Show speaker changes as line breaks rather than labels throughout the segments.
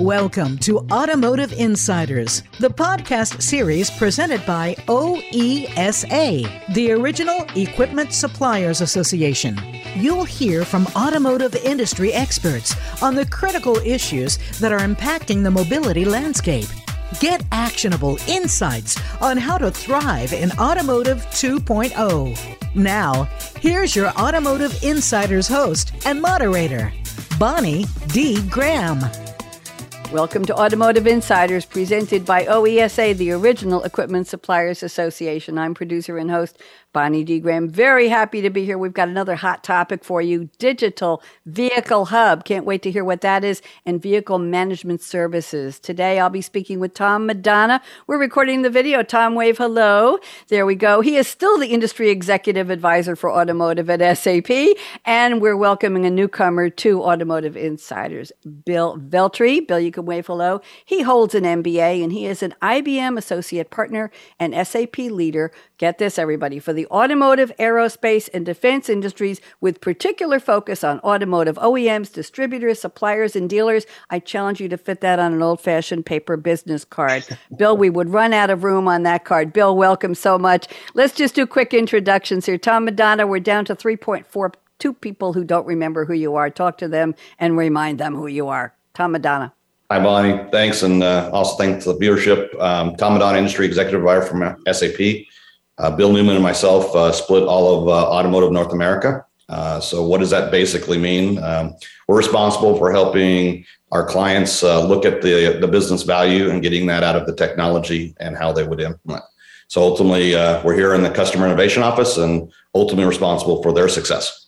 Welcome to Automotive Insiders, the podcast series presented by OESA, the Original Equipment Suppliers Association. You'll hear from automotive industry experts on the critical issues that are impacting the mobility landscape. Get actionable insights on how to thrive in Automotive 2.0. Now, here's your Automotive Insiders host and moderator, Bonnie D. Graham.
Welcome to Automotive Insiders, presented by OESA, the Original Equipment Suppliers Association. I'm producer and host Bonnie D. Graham. Very happy to be here. We've got another hot topic for you Digital Vehicle Hub. Can't wait to hear what that is, and Vehicle Management Services. Today I'll be speaking with Tom Madonna. We're recording the video. Tom, wave hello. There we go. He is still the Industry Executive Advisor for Automotive at SAP, and we're welcoming a newcomer to Automotive Insiders, Bill Veltri. Bill, you can wave. He holds an MBA, and he is an IBM Associate Partner and SAP Leader Get this, everybody, for the automotive, aerospace, and defense industries with particular focus on automotive OEMs, distributors, suppliers, and dealers. I challenge you to fit that on an old fashioned paper business card. Bill, we would run out of room on that card. Bill, welcome so much. Let's just do quick introductions here. Tom Madonna, we're down to 3.4 two people who don't remember who you are. Talk to them and remind them who you are. Tom Madonna.
Hi, Bonnie. Thanks. And uh, also thanks to the viewership. Um, Industry Executive Advisor from SAP. Uh, Bill Newman and myself uh, split all of uh, automotive North America. Uh, so, what does that basically mean? Um, we're responsible for helping our clients uh, look at the the business value and getting that out of the technology and how they would implement. So, ultimately, we're here in the customer innovation office and ultimately responsible for their success.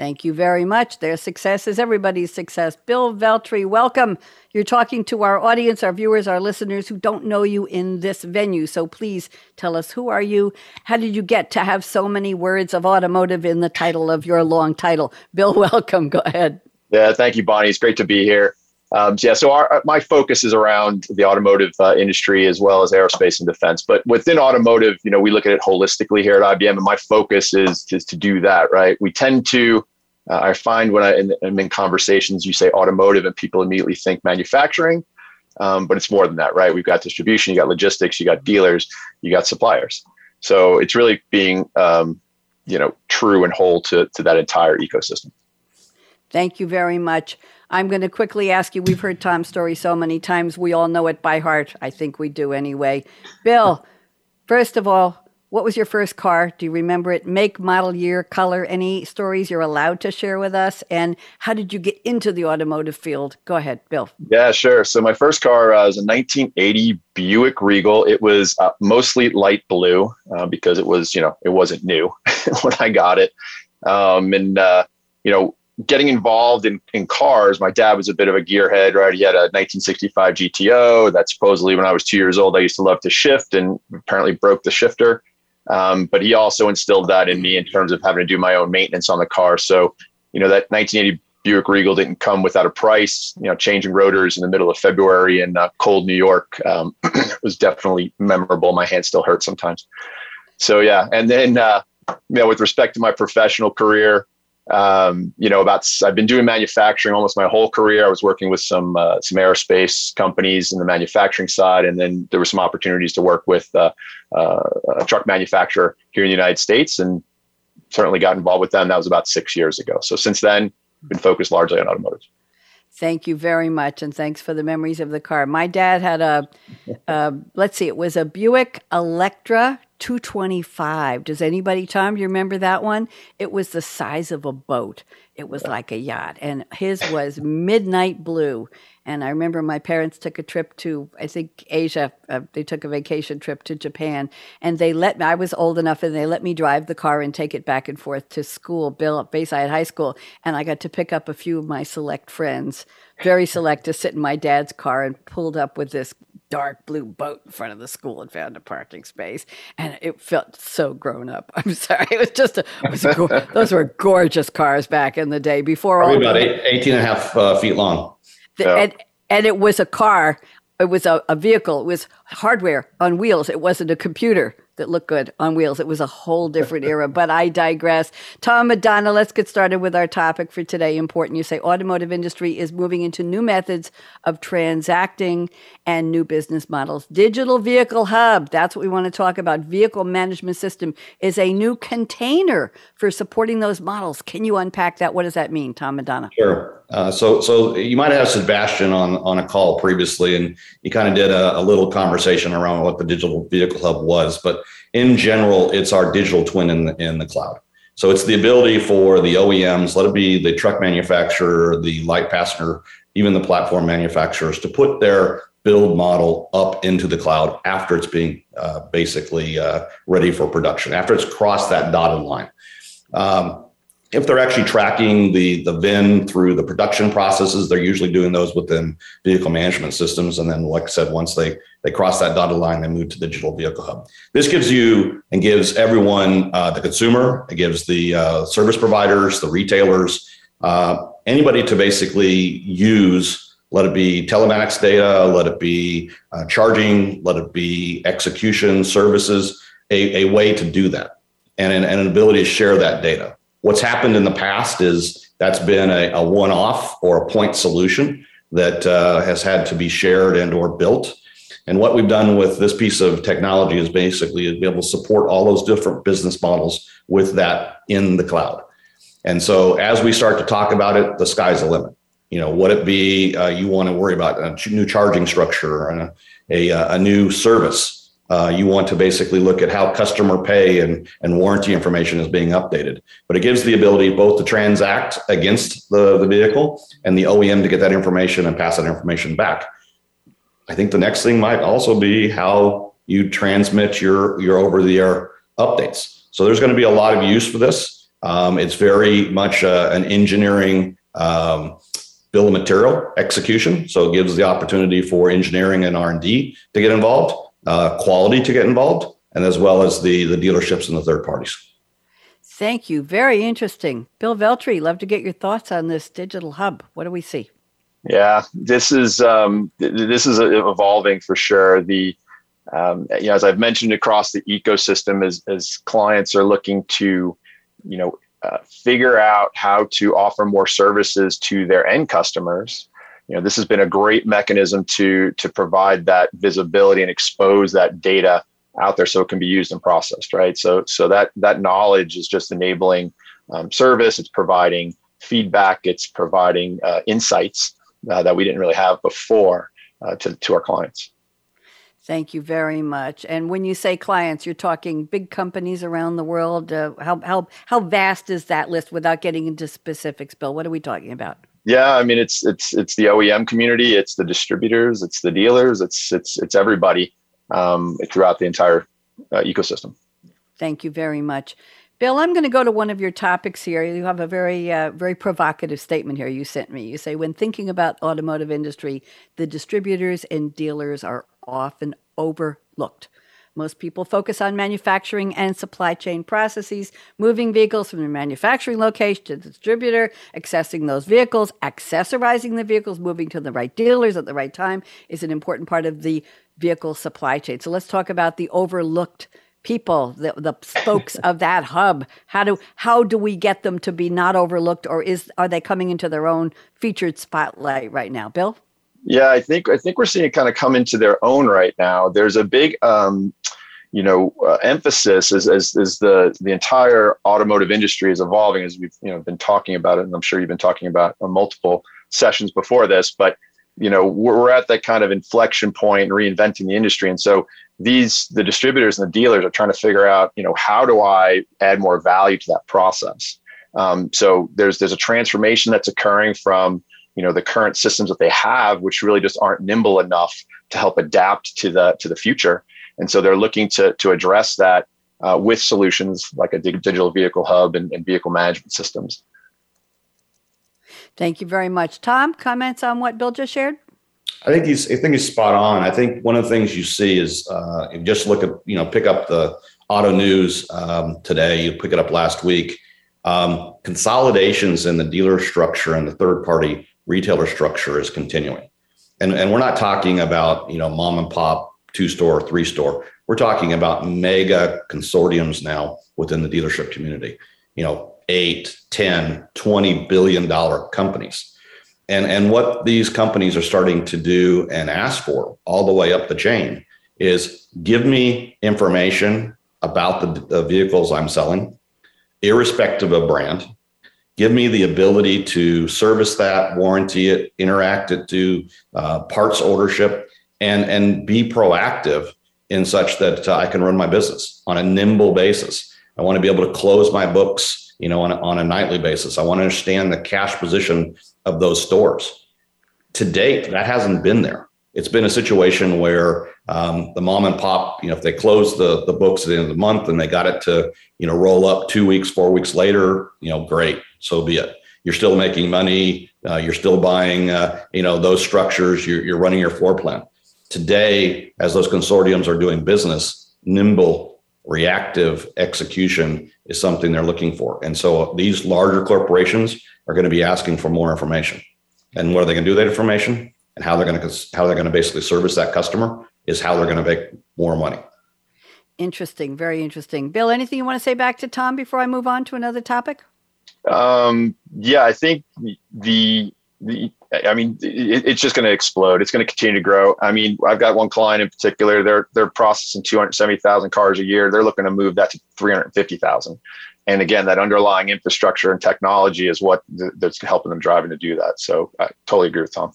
Thank you very much. Their success is everybody's success. Bill Veltri, welcome. You're talking to our audience, our viewers, our listeners who don't know you in this venue. So please tell us who are you? How did you get to have so many words of automotive in the title of your long title? Bill, welcome. Go ahead.
Yeah, thank you, Bonnie. It's great to be here. Um, yeah, so our, uh, my focus is around the automotive uh, industry as well as aerospace and defense. But within automotive, you know, we look at it holistically here at IBM, and my focus is, is to do that. Right? We tend to uh, I find when I, am in conversations, you say automotive and people immediately think manufacturing, um, but it's more than that, right? We've got distribution, you got logistics, you got dealers, you got suppliers. So it's really being, um, you know, true and whole to, to that entire ecosystem.
Thank you very much. I'm going to quickly ask you. We've heard Tom's story so many times. We all know it by heart. I think we do anyway. Bill, first of all, what was your first car? Do you remember it? Make, model, year, color, any stories you're allowed to share with us? And how did you get into the automotive field? Go ahead, Bill.
Yeah, sure. So my first car uh, was a 1980 Buick Regal. It was uh, mostly light blue uh, because it was, you know, it wasn't new when I got it. Um, and, uh, you know, getting involved in, in cars, my dad was a bit of a gearhead, right? He had a 1965 GTO that supposedly when I was two years old, I used to love to shift and apparently broke the shifter. Um, but he also instilled that in me in terms of having to do my own maintenance on the car. So, you know, that 1980 Buick Regal didn't come without a price. You know, changing rotors in the middle of February in uh, cold New York um, was definitely memorable. My hand still hurts sometimes. So yeah, and then uh, you know, with respect to my professional career, um, you know, about I've been doing manufacturing almost my whole career. I was working with some uh, some aerospace companies in the manufacturing side, and then there were some opportunities to work with uh, uh, a truck manufacturer here in the United States, and certainly got involved with them. That was about six years ago. So since then, been focused largely on automotive.
Thank you very much, and thanks for the memories of the car. My dad had a, uh, let's see, it was a Buick Electra 225. Does anybody, Tom, do you remember that one? It was the size of a boat. It was like a yacht, and his was midnight blue. And I remember my parents took a trip to, I think, Asia. Uh, they took a vacation trip to Japan, and they let me. I was old enough, and they let me drive the car and take it back and forth to school, Bill Bayside High School, and I got to pick up a few of my select friends, very select, to sit in my dad's car and pulled up with this dark blue boat in front of the school and found a parking space. And it felt so grown up. I'm sorry. It was just, a, it was a, those were gorgeous cars back in the day before
Probably all. About eight, 18 and a half uh, feet long.
The, yeah. and, and it was a car. It was a, a vehicle. It was hardware on wheels. It wasn't a computer that looked good on wheels. It was a whole different era, but I digress. Tom Madonna, let's get started with our topic for today. Important. You say automotive industry is moving into new methods of transacting and new business models. Digital Vehicle Hub, that's what we want to talk about. Vehicle management system is a new container for supporting those models. Can you unpack that? What does that mean, Tom Madonna?
Sure. Uh, so, so you might have Sebastian on on a call previously, and he kind of did a, a, little conversation around what the digital vehicle hub was. But in general, it's our digital twin in the, in the cloud. So it's the ability for the OEMs, let it be the truck manufacturer, the light passenger, even the platform manufacturers, to put their build model up into the cloud after it's being uh, basically uh, ready for production, after it's crossed that dotted line. Um, if they're actually tracking the the VIN through the production processes, they're usually doing those within vehicle management systems. And then, like I said, once they they cross that dotted line, they move to digital vehicle hub. This gives you and gives everyone, uh, the consumer, it gives the uh, service providers, the retailers, uh, anybody to basically use. Let it be telematics data, let it be uh, charging, let it be execution services, a, a way to do that, and an, and an ability to share that data. What's happened in the past is that's been a, a one-off or a point solution that uh, has had to be shared and or built. And what we've done with this piece of technology is basically to be able to support all those different business models with that in the cloud. And so as we start to talk about it, the sky's the limit. You know, what it be uh, you want to worry about a new charging structure and a, a, a new service uh, you want to basically look at how customer pay and, and warranty information is being updated. But it gives the ability both to transact against the, the vehicle and the OEM to get that information and pass that information back. I think the next thing might also be how you transmit your, your over the air updates. So there's going to be a lot of use for this. Um, it's very much uh, an engineering um, bill of material execution. So it gives the opportunity for engineering and R&D to get involved uh, quality to get involved, and as well as the the dealerships and the third parties.
Thank you. Very interesting. Bill Veltri, love to get your thoughts on this digital hub. What do we see?
Yeah, this is um, this is evolving for sure. The um, you know, as I've mentioned across the ecosystem, as as clients are looking to, you know, uh, figure out how to offer more services to their end customers, you know this has been a great mechanism to to provide that visibility and expose that data out there so it can be used and processed right so so that that knowledge is just enabling um, service it's providing feedback it's providing uh, insights uh, that we didn't really have before uh, to, to our clients
Thank you very much. And when you say clients, you're talking big companies around the world. Uh, how, how, how vast is that list without getting into specifics, Bill? What are we talking about?
Yeah, I mean it's it's it's the OEM community, it's the distributors, it's the dealers, it's it's it's everybody um, throughout the entire uh, ecosystem.
Thank you very much. Bill, I'm going to go to one of your topics here. You have a very, uh, very provocative statement here you sent me. You say, when thinking about automotive industry, the distributors and dealers are often overlooked. Most people focus on manufacturing and supply chain processes, moving vehicles from the manufacturing location to the distributor, accessing those vehicles, accessorizing the vehicles, moving to the right dealers at the right time is an important part of the vehicle supply chain. So let's talk about the overlooked people, the, the spokes of that hub. How do how do we get them to be not overlooked, or is are they coming into their own featured spotlight right now, Bill?
Yeah, I think I think we're seeing it kind of come into their own right now. There's a big, um, you know, uh, emphasis as, as as the the entire automotive industry is evolving, as we've you know been talking about it, and I'm sure you've been talking about multiple sessions before this. But you know, we're, we're at that kind of inflection point, reinventing the industry, and so these the distributors and the dealers are trying to figure out, you know, how do I add more value to that process? Um, so there's there's a transformation that's occurring from you know the current systems that they have which really just aren't nimble enough to help adapt to the to the future and so they're looking to to address that uh, with solutions like a digital vehicle hub and, and vehicle management systems
thank you very much tom comments on what bill just shared
I think he's I think he's spot on. I think one of the things you see is uh, if you just look at you know pick up the auto news um, today. You pick it up last week. Um, consolidations in the dealer structure and the third party retailer structure is continuing. And, and we're not talking about, you know, mom and pop two store, three store. We're talking about mega consortiums now within the dealership community. You know, eight, 10, 20 billion dollar companies. And, and what these companies are starting to do and ask for all the way up the chain is give me information about the, the vehicles I'm selling, irrespective of brand. Give me the ability to service that, warranty it, interact it, do uh, parts ownership, and and be proactive in such that uh, I can run my business on a nimble basis. I want to be able to close my books, you know, on a, on a nightly basis. I want to understand the cash position of those stores. To date, that hasn't been there. It's been a situation where um, the mom and pop, you know, if they close the the books at the end of the month and they got it to, you know, roll up two weeks, four weeks later, you know, great, so be it. You're still making money. Uh, you're still buying, uh, you know, those structures. You're, you're running your floor plan. Today, as those consortiums are doing business, nimble, reactive execution is something they're looking for. And so these larger corporations are going to be asking for more information. And what are they going to do with that information? And how they're going to how they're going to basically service that customer is how they're going to make more money.
Interesting, very interesting. Bill, anything you want to say back to Tom before I move on to another topic?
Um, yeah, I think the the I mean, it, it's just going to explode. It's going to continue to grow. I mean, I've got one client in particular. They're they're processing 270,000 cars a year. They're looking to move that to 350,000. And again, that underlying infrastructure and technology is what th- that's helping them driving to do that. So I totally agree with Tom.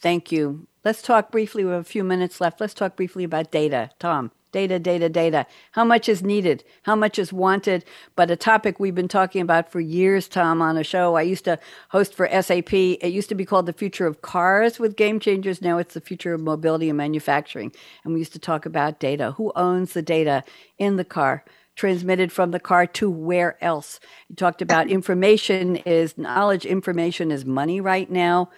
Thank you. Let's talk briefly. We have a few minutes left. Let's talk briefly about data. Tom. Data, data, data. How much is needed? How much is wanted? But a topic we've been talking about for years, Tom, on a show I used to host for SAP. It used to be called The Future of Cars with Game Changers. Now it's The Future of Mobility and Manufacturing. And we used to talk about data. Who owns the data in the car? transmitted from the car to where else. You talked about information is knowledge, information is money right now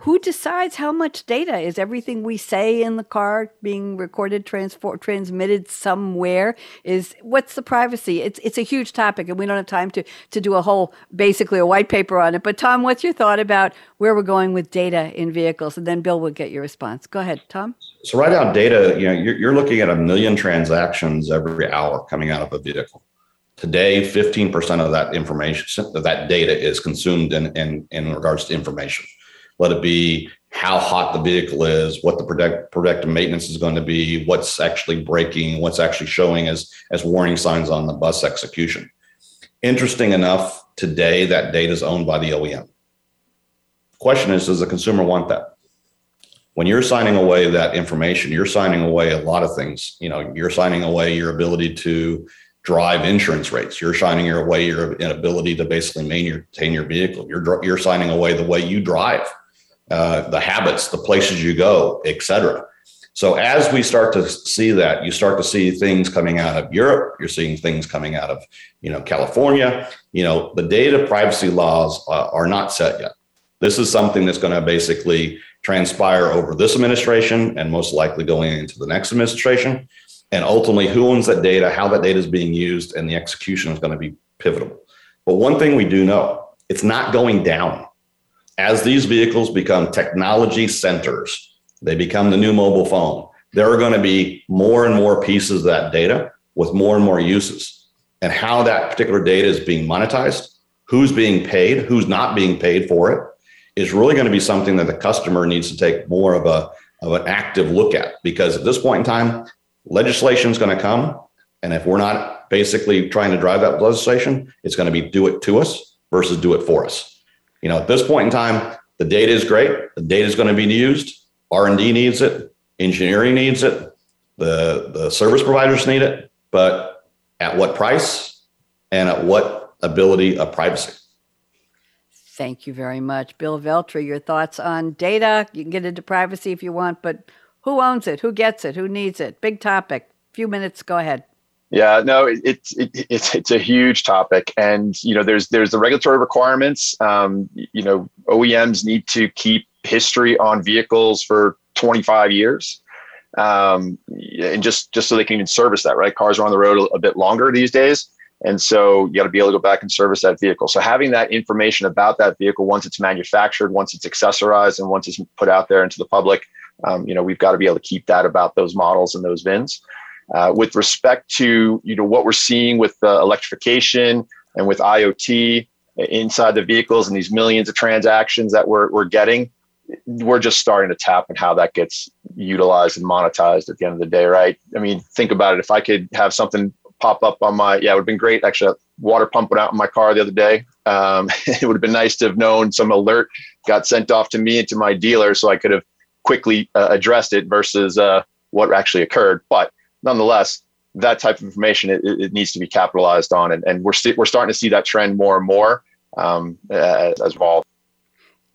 who decides how much data? Is everything we say in the car being recorded transfer, transmitted somewhere? Is what's the privacy? It's it's a huge topic and we don't have time to to do a whole basically a white paper on it. But tom what's your thought about where we're going with data in vehicles? And then bill will get your response. Go ahead tom.
So right now data you know you're, you're looking at a million transactions every hour coming out of a vehicle. Today 15% of that information of that data is consumed in, in, in regards to information let it be how hot the vehicle is, what the protect, predictive maintenance is going to be, what's actually breaking, what's actually showing as, as warning signs on the bus execution. Interesting enough, today that data is owned by the OEM. Question is, does the consumer want that? When you're signing away that information, you're signing away a lot of things. You know, you're signing away your ability to drive insurance rates. You're signing away your ability to basically maintain your vehicle. You're you're signing away the way you drive uh, the habits, the places you go, etc. So as we start to see that, you start to see things coming out of Europe. You're seeing things coming out of, you know, California. You know, the data privacy laws uh, are not set yet. This is something that's going to basically transpire over this administration and most likely going into the next administration. And ultimately, who owns that data, how that data is being used, and the execution is going to be pivotal. But one thing we do know, it's not going down as these vehicles become technology centers, they become the new mobile phone. There are going to be more and more pieces of that data with more and more uses. And how that particular data is being monetized, who's being paid, who's not being paid for it, is really going to be something that the customer needs to take more of a of an active look at. Because at this point in time, legislation is going to come, and if we're not basically trying to drive that legislation, it's going to be do it to us versus do it for us. You know, at this point in time, the data is great. The data is going to be used. R and D needs it. Engineering needs it. The the service providers need it. But at what price and at what ability of privacy?
Thank you very much, Bill Veltri. Your thoughts on data? You can get into privacy if you want, but who owns it? Who gets it? Who needs it? Big topic. Few minutes. Go ahead.
Yeah, no, it's it, it's it's a huge topic, and you know, there's there's the regulatory requirements. Um, you know, OEMs need to keep history on vehicles for 25 years, um, and just just so they can even service that. Right, cars are on the road a, a bit longer these days, and so you got to be able to go back and service that vehicle. So having that information about that vehicle once it's manufactured, once it's accessorized, and once it's put out there into the public Um, you know, we've got to be able to keep that about those models and those VINs. Uh, with respect to you know what we're seeing with the electrification and with IoT inside the vehicles and these millions of transactions that we're, we're getting, we're just starting to tap and how that gets utilized and monetized at the end of the day, right? I mean, think about it. If I could have something pop up on my, yeah, it would have been great. Actually, water pump went out in my car the other day. Um, it would have been nice to have known some alert got sent off to me and to my dealer so I could have quickly uh, addressed it versus uh, what actually occurred. But nonetheless, that type of information it, it needs to be capitalized on, and, and we're we st- we're starting to see that trend more and more um, as, as well.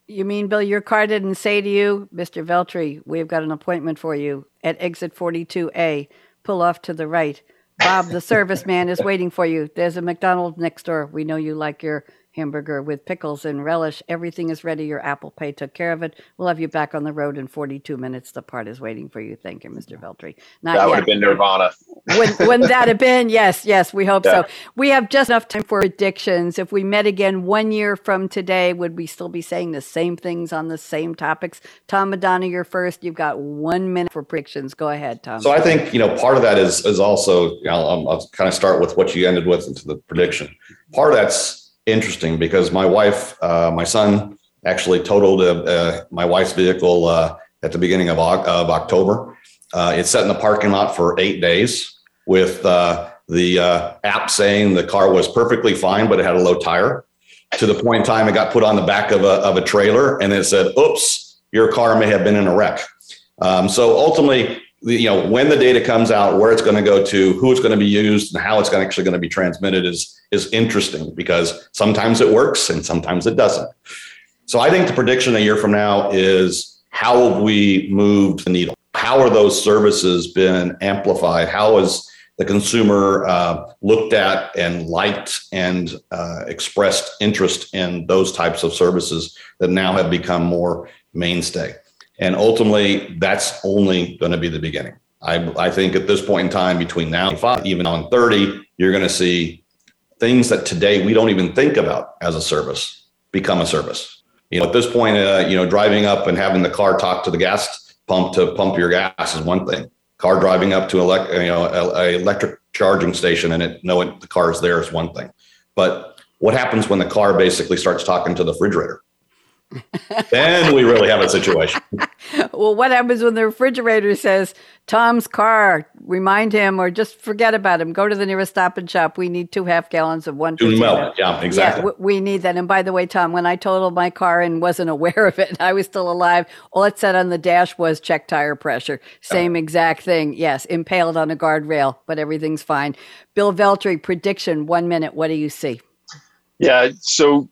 You mean, Bill, your car didn't say to you, Mr. Veltri, we've got an appointment for you at exit 42A. Pull off to the right. Bob, the serviceman, is waiting for you. There's a McDonald's next door. We know you like your hamburger with pickles and relish. Everything is ready. Your Apple Pay took care of it. We'll have you back on the road in 42 minutes. The part is waiting for you. Thank you, Mr. Veltri.
Not that yet. would have been Nirvana.
Wouldn't, wouldn't that have been? Yes, yes, we hope yeah. so. We have just enough time for predictions. If we met again one year from today, would we still be saying the same things on the same topics? Tom Madonna, you're first. You've got one minute for predictions. Go ahead, Tom.
So I think, you know, part of that is, is also, you know, I'll, I'll kind of start with what you ended with into the prediction. Part of that's interesting because my wife, uh, my son actually totaled uh, uh my wife's vehicle uh, at the beginning of, of October. Uh, it sat in the parking lot for eight days with the app saying the car was perfectly fine, but it had a low tire. To the point in time, it got put on the back of a, of a trailer and it said, oops, your car may have been in a wreck. Um, so ultimately, you know when the data comes out where it's going to go to who it's going to be used and how it's actually going to be transmitted is is interesting because sometimes it works and sometimes it doesn't. So i think the prediction a year from now is how have we moved the needle? How are those services been amplified? How has the consumer uh, looked at and liked and uh, expressed interest in those types of services that now have become more mainstay and ultimately, that's only going to be the beginning. I, I think at this point in time, between now and five, even on 30, you're going to see things that today we don't even think about as a service become a service. You know, at this point, uh, you know, driving up and having the car talk to the gas pump to pump your gas is one thing. Car driving up to elect, you know, a, a electric charging station and it knowing the car is there is one thing. But what happens when the car basically starts talking to the refrigerator? Then we really have a situation.
well, what happens when the refrigerator says, Tom's car, remind him or just forget about him. Go to the nearest stop and shop. We need two half gallons of one.
Two milk. Yeah, exactly.
Yeah, we need that. And by the way, Tom, when I totaled my car and wasn't aware of it, I was still alive. All it said on the dash was check tire pressure. Same oh. exact thing. Yes, impaled on a guardrail, but everything's fine. Bill Veltri, prediction, one minute. What do you see?
Yeah. So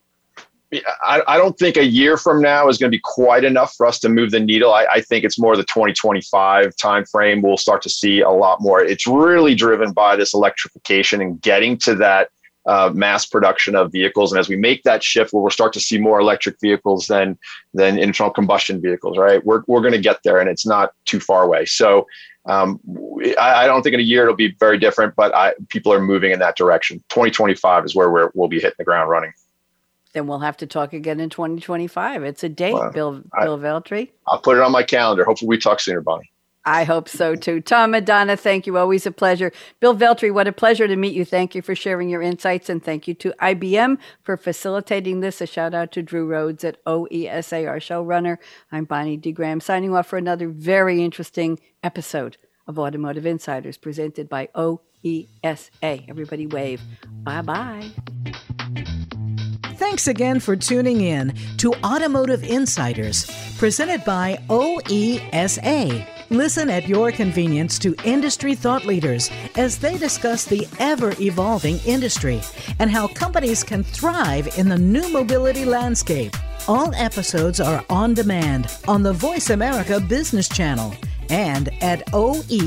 I, I, don't think a year from now is going to be quite enough for us to move the needle. I, I, think it's more the 2025 timeframe. We'll start to see a lot more. It's really driven by this electrification and getting to that uh, mass production of vehicles. And as we make that shift, where we'll start to see more electric vehicles than than internal combustion vehicles, right? We're we're going to get there, and it's not too far away. So. Um, I, don't think in a year it'll be very different, but I, people are moving in that direction. 2025 is where we're, we'll be hitting the ground running
then we'll have to talk again in 2025. It's a date, well, Bill I, Bill Veltri.
I'll put it on my calendar. Hopefully, we talk sooner, Bonnie.
I hope so too. Tom Madonna, thank you. Always a pleasure. Bill Veltri, what a pleasure to meet you. Thank you for sharing your insights and thank you to IBM for facilitating this. A shout out to Drew Rhodes at OESA, our showrunner. I'm Bonnie D. Graham signing off for another very interesting episode of Automotive Insiders presented by OESA. Everybody wave. Bye bye.
Thanks again for tuning in to Automotive Insiders, presented by OESA. Listen at your convenience to industry thought leaders as they discuss the ever evolving industry and how companies can thrive in the new mobility landscape. All episodes are on demand on the Voice America Business Channel and at oesa.org.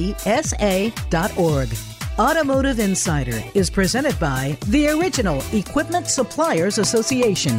Automotive Insider is presented by the Original Equipment Suppliers Association.